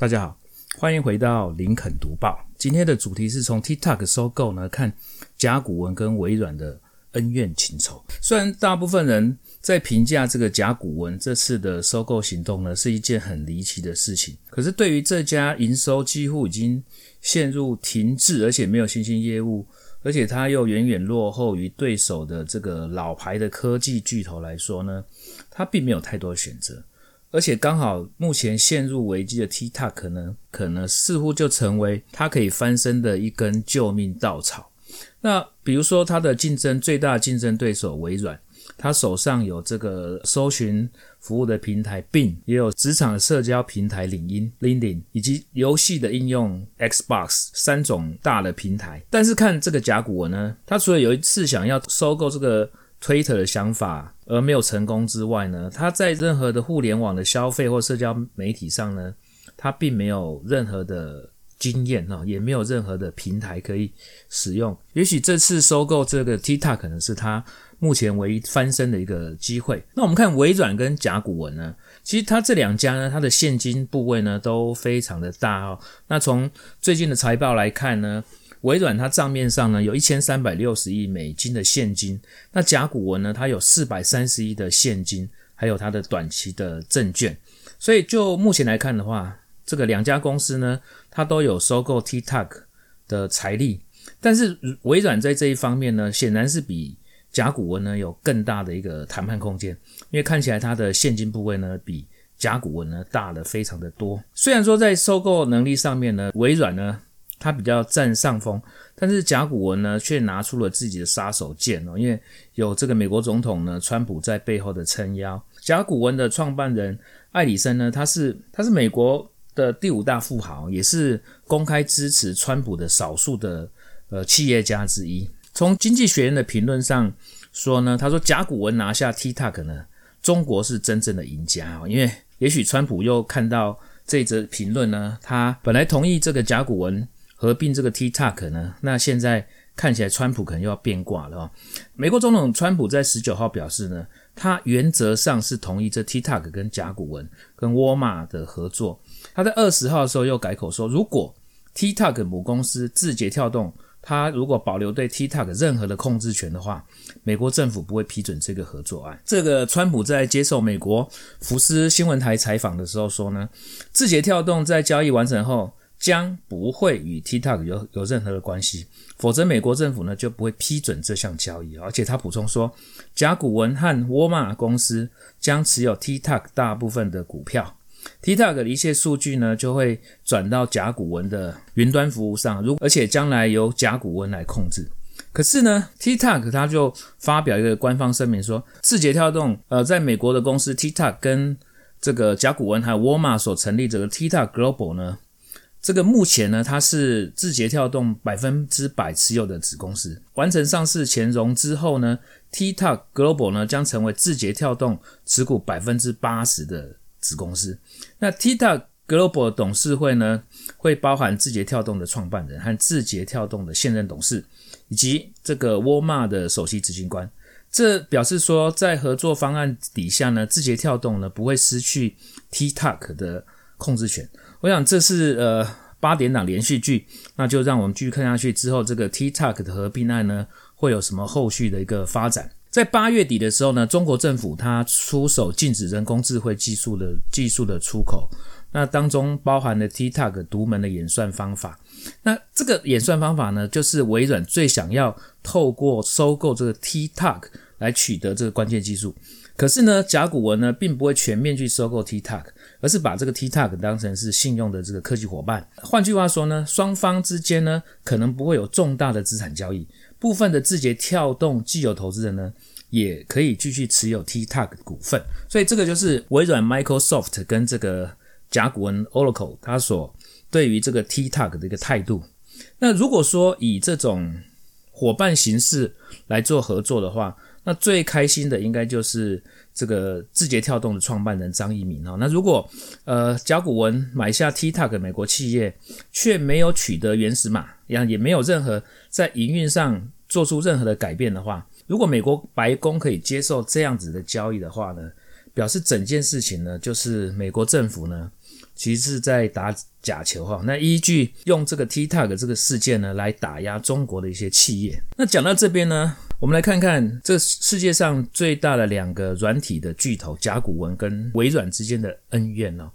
大家好，欢迎回到林肯读报。今天的主题是从 TikTok 收购呢，看甲骨文跟微软的恩怨情仇。虽然大部分人在评价这个甲骨文这次的收购行动呢，是一件很离奇的事情，可是对于这家营收几乎已经陷入停滞，而且没有新兴业务，而且它又远远落后于对手的这个老牌的科技巨头来说呢，它并没有太多选择。而且刚好目前陷入危机的 TikTok 可能可能似乎就成为它可以翻身的一根救命稻草。那比如说它的竞争最大的竞争对手微软，它手上有这个搜寻服务的平台 Bing，也有职场社交平台领英 LinkedIn，以及游戏的应用 Xbox 三种大的平台。但是看这个甲骨文呢，它除了有一次想要收购这个 Twitter 的想法而没有成功之外呢，他在任何的互联网的消费或社交媒体上呢，他并没有任何的经验哈，也没有任何的平台可以使用。也许这次收购这个 TikTok 可能是他目前唯一翻身的一个机会。那我们看微软跟甲骨文呢，其实它这两家呢，它的现金部位呢都非常的大哦。那从最近的财报来看呢，微软它账面上呢有一千三百六十亿美金的现金，那甲骨文呢它有四百三十亿的现金，还有它的短期的证券，所以就目前来看的话，这个两家公司呢它都有收购 TikTok 的财力，但是微软在这一方面呢显然是比甲骨文呢有更大的一个谈判空间，因为看起来它的现金部位呢比甲骨文呢大了非常的多，虽然说在收购能力上面呢微软呢。他比较占上风，但是甲骨文呢，却拿出了自己的杀手锏哦，因为有这个美国总统呢，川普在背后的撑腰。甲骨文的创办人艾里森呢，他是他是美国的第五大富豪，也是公开支持川普的少数的呃企业家之一。从经济学人的评论上说呢，他说甲骨文拿下 TikTok 呢，中国是真正的赢家哦，因为也许川普又看到这则评论呢，他本来同意这个甲骨文。合并这个 TikTok 呢，那现在看起来川普可能又要变卦了哦。美国总统川普在十九号表示呢，他原则上是同意这 TikTok 跟甲骨文跟沃尔玛的合作。他在二十号的时候又改口说，如果 TikTok 母公司字节跳动，他如果保留对 TikTok 任何的控制权的话，美国政府不会批准这个合作案。这个川普在接受美国福斯新闻台采访的时候说呢，字节跳动在交易完成后。将不会与 TikTok 有有任何的关系，否则美国政府呢就不会批准这项交易。而且他补充说，甲骨文和沃尔玛公司将持有 TikTok 大部分的股票，TikTok 的一切数据呢就会转到甲骨文的云端服务上，如而且将来由甲骨文来控制。可是呢，TikTok 他就发表一个官方声明说，字节跳动呃在美国的公司 TikTok 跟这个甲骨文还有沃尔玛所成立这个 TikTok Global 呢。这个目前呢，它是字节跳动百分之百持有的子公司。完成上市前融资后呢，TikTok Global 呢将成为字节跳动持股百分之八十的子公司。那 TikTok Global 董事会呢，会包含字节跳动的创办人和字节跳动的现任董事，以及这个沃尔玛的首席执行官。这表示说，在合作方案底下呢，字节跳动呢不会失去 TikTok 的控制权。我想这是呃八点档连续剧，那就让我们继续看下去。之后这个 TikTok 的合并案呢，会有什么后续的一个发展？在八月底的时候呢，中国政府它出手禁止人工智慧技术的技术的出口，那当中包含了 TikTok 独门的演算方法。那这个演算方法呢，就是微软最想要透过收购这个 TikTok 来取得这个关键技术。可是呢，甲骨文呢并不会全面去收购 TikTok，而是把这个 TikTok 当成是信用的这个科技伙伴。换句话说呢，双方之间呢可能不会有重大的资产交易。部分的字节跳动既有投资人呢也可以继续持有 TikTok 股份。所以这个就是微软 Microsoft 跟这个甲骨文 Oracle 它所对于这个 TikTok 的一个态度。那如果说以这种伙伴形式来做合作的话，那最开心的应该就是这个字节跳动的创办人张一鸣哈。那如果呃甲骨文买下 TikTok 美国企业，却没有取得原始码，也也没有任何在营运上做出任何的改变的话，如果美国白宫可以接受这样子的交易的话呢，表示整件事情呢，就是美国政府呢其实是在打假球哈。那依据用这个 TikTok 这个事件呢，来打压中国的一些企业。那讲到这边呢，我们来看看这世界上最大的两个软体的巨头甲骨文跟微软之间的恩怨哦。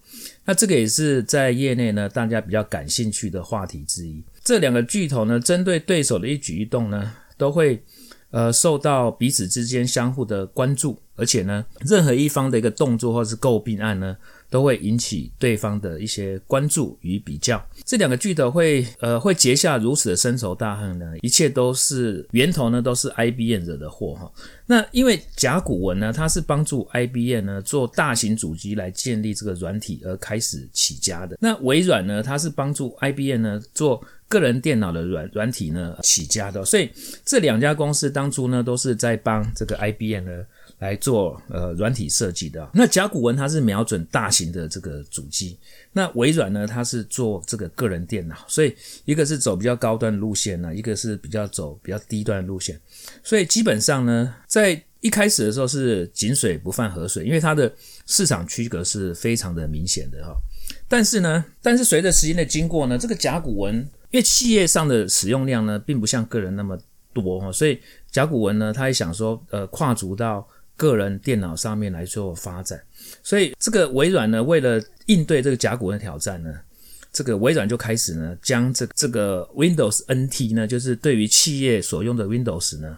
那这个也是在业内呢，大家比较感兴趣的话题之一。这两个巨头呢，针对对手的一举一动呢，都会呃受到彼此之间相互的关注，而且呢，任何一方的一个动作或是诟病案呢，都会引起对方的一些关注与比较。这两个巨头会呃会结下如此的深仇大恨呢？一切都是源头呢，都是 IBM 惹的祸哈。那因为甲骨文呢，它是帮助 IBM 呢做大型主机来建立这个软体而开始起家的。那微软呢，它是帮助 IBM 呢做个人电脑的软软体呢起家的。所以这两家公司当初呢都是在帮这个 IBM 呢。来做呃软体设计的。那甲骨文它是瞄准大型的这个主机，那微软呢，它是做这个个人电脑，所以一个是走比较高端的路线呢，一个是比较走比较低端的路线，所以基本上呢，在一开始的时候是井水不犯河水，因为它的市场区隔是非常的明显的哈。但是呢，但是随着时间的经过呢，这个甲骨文因为企业上的使用量呢，并不像个人那么多哈，所以甲骨文呢，他也想说呃跨足到。个人电脑上面来做发展，所以这个微软呢，为了应对这个甲骨文挑战呢，这个微软就开始呢，将这这个 Windows NT 呢，就是对于企业所用的 Windows 呢，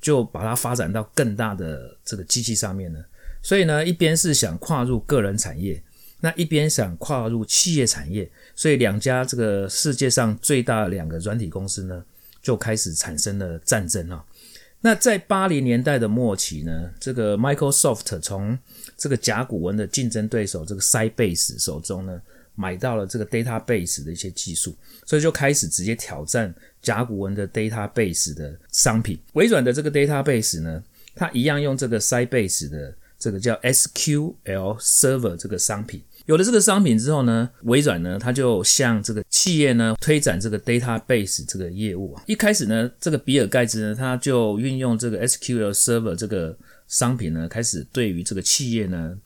就把它发展到更大的这个机器上面呢。所以呢，一边是想跨入个人产业，那一边想跨入企业产业，所以两家这个世界上最大的两个软体公司呢，就开始产生了战争啊。那在八零年代的末期呢，这个 Microsoft 从这个甲骨文的竞争对手这个 Sybase 手中呢，买到了这个 database 的一些技术，所以就开始直接挑战甲骨文的 database 的商品。微软的这个 database 呢，它一样用这个 Sybase 的这个叫 SQL Server 这个商品。有了这个商品之后呢，微软呢，它就向这个企业呢推展这个 database 这个业务啊。一开始呢，这个比尔盖茨呢，他就运用这个 SQL Server 这个商品呢，开始对于这个企业呢，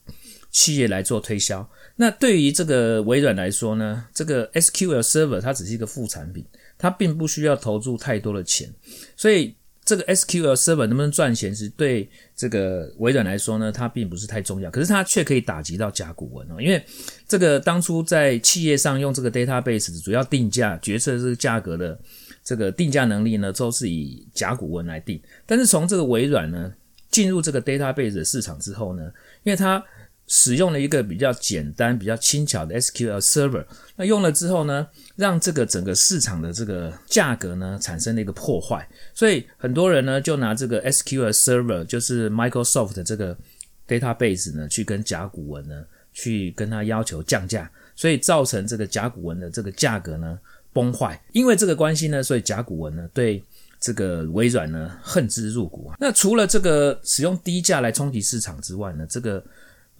企业来做推销。那对于这个微软来说呢，这个 SQL Server 它只是一个副产品，它并不需要投入太多的钱，所以。这个 SQL Server 能不能赚钱，是对这个微软来说呢，它并不是太重要。可是它却可以打击到甲骨文哦，因为这个当初在企业上用这个 database 主要定价、决策这个价格的这个定价能力呢，都是以甲骨文来定。但是从这个微软呢进入这个 database 的市场之后呢，因为它使用了一个比较简单、比较轻巧的 SQL Server，那用了之后呢，让这个整个市场的这个价格呢产生了一个破坏，所以很多人呢就拿这个 SQL Server，就是 Microsoft 的这个 database 呢，去跟甲骨文呢去跟他要求降价，所以造成这个甲骨文的这个价格呢崩坏。因为这个关系呢，所以甲骨文呢对这个微软呢恨之入骨啊。那除了这个使用低价来冲击市场之外呢，这个。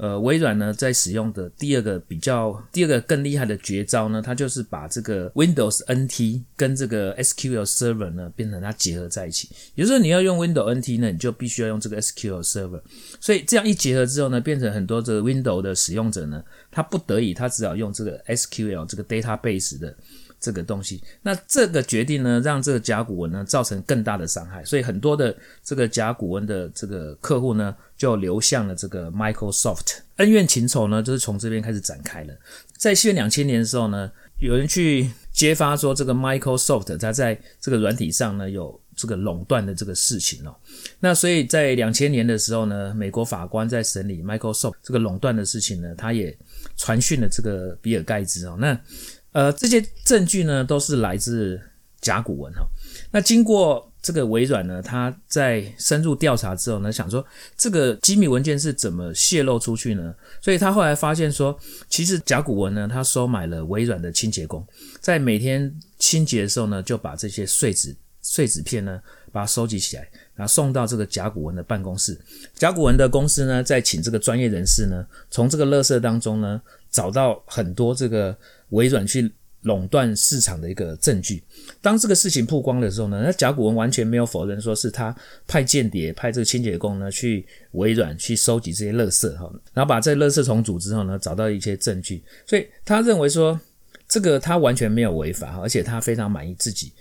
呃，微软呢在使用的第二个比较，第二个更厉害的绝招呢，它就是把这个 Windows NT 跟这个 SQL Server 呢变成它结合在一起。有时候你要用 Windows NT 呢，你就必须要用这个 SQL Server。所以这样一结合之后呢，变成很多这个 Windows 的使用者呢，他不得已他只好用这个 SQL 这个 database 的。这个东西，那这个决定呢，让这个甲骨文呢造成更大的伤害，所以很多的这个甲骨文的这个客户呢，就流向了这个 Microsoft，恩怨情仇呢，就是从这边开始展开了。在西元两千年的时候呢，有人去揭发说，这个 Microsoft 它在这个软体上呢有这个垄断的这个事情哦。那所以在两千年的时候呢，美国法官在审理 Microsoft 这个垄断的事情呢，他也传讯了这个比尔盖茨哦，那。呃，这些证据呢，都是来自甲骨文哈。那经过这个微软呢，他在深入调查之后呢，想说这个机密文件是怎么泄露出去呢？所以他后来发现说，其实甲骨文呢，他收买了微软的清洁工，在每天清洁的时候呢，就把这些碎纸碎纸片呢，把它收集起来，然后送到这个甲骨文的办公室。甲骨文的公司呢，再请这个专业人士呢，从这个垃圾当中呢，找到很多这个。微软去垄断市场的一个证据。当这个事情曝光的时候呢，那甲骨文完全没有否认说是他派间谍、派这个清洁工呢去微软去收集这些垃圾哈，然后把这些垃圾重组之后呢，找到一些证据，所以他认为说这个他完全没有违法，而且他非常满意自己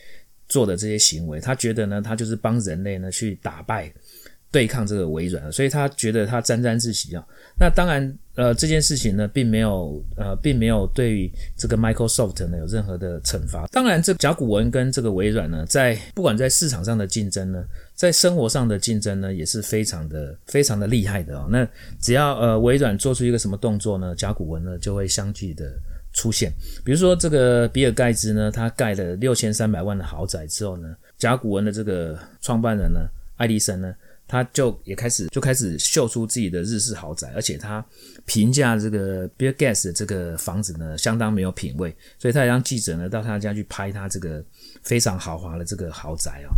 做的这些行为，他觉得呢，他就是帮人类呢去打败。对抗这个微软，所以他觉得他沾沾自喜啊。那当然，呃，这件事情呢，并没有呃，并没有对于这个 Microsoft 呢有任何的惩罚。当然，这甲骨文跟这个微软呢，在不管在市场上的竞争呢，在生活上的竞争呢，也是非常的非常的厉害的哦。那只要呃微软做出一个什么动作呢，甲骨文呢就会相继的出现。比如说这个比尔盖茨呢，他盖了六千三百万的豪宅之后呢，甲骨文的这个创办人呢，爱迪生呢。他就也开始就开始秀出自己的日式豪宅，而且他评价这个 Bill Gates 的这个房子呢，相当没有品味，所以他也让记者呢到他家去拍他这个非常豪华的这个豪宅哦。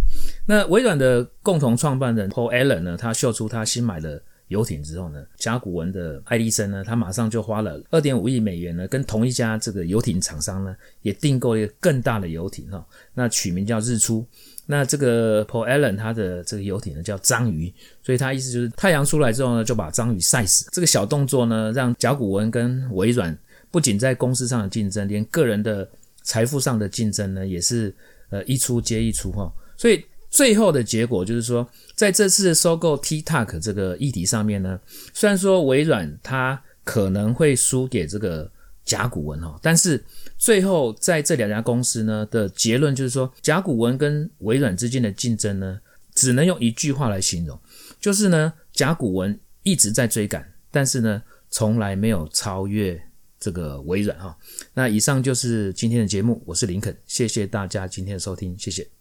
那微软的共同创办人 Paul Allen 呢，他秀出他新买的游艇之后呢，甲骨文的艾利森呢，他马上就花了二点五亿美元呢，跟同一家这个游艇厂商呢，也订购一个更大的游艇哈，那取名叫日出。那这个 Paul Allen 他的这个游艇呢叫章鱼，所以他意思就是太阳出来之后呢，就把章鱼晒死。这个小动作呢，让甲骨文跟微软不仅在公司上的竞争，连个人的财富上的竞争呢，也是呃一出接一出哈。所以最后的结果就是说，在这次收购 TikTok 这个议题上面呢，虽然说微软它可能会输给这个。甲骨文哈，但是最后在这两家公司呢的结论就是说，甲骨文跟微软之间的竞争呢，只能用一句话来形容，就是呢，甲骨文一直在追赶，但是呢，从来没有超越这个微软哈。那以上就是今天的节目，我是林肯，谢谢大家今天的收听，谢谢。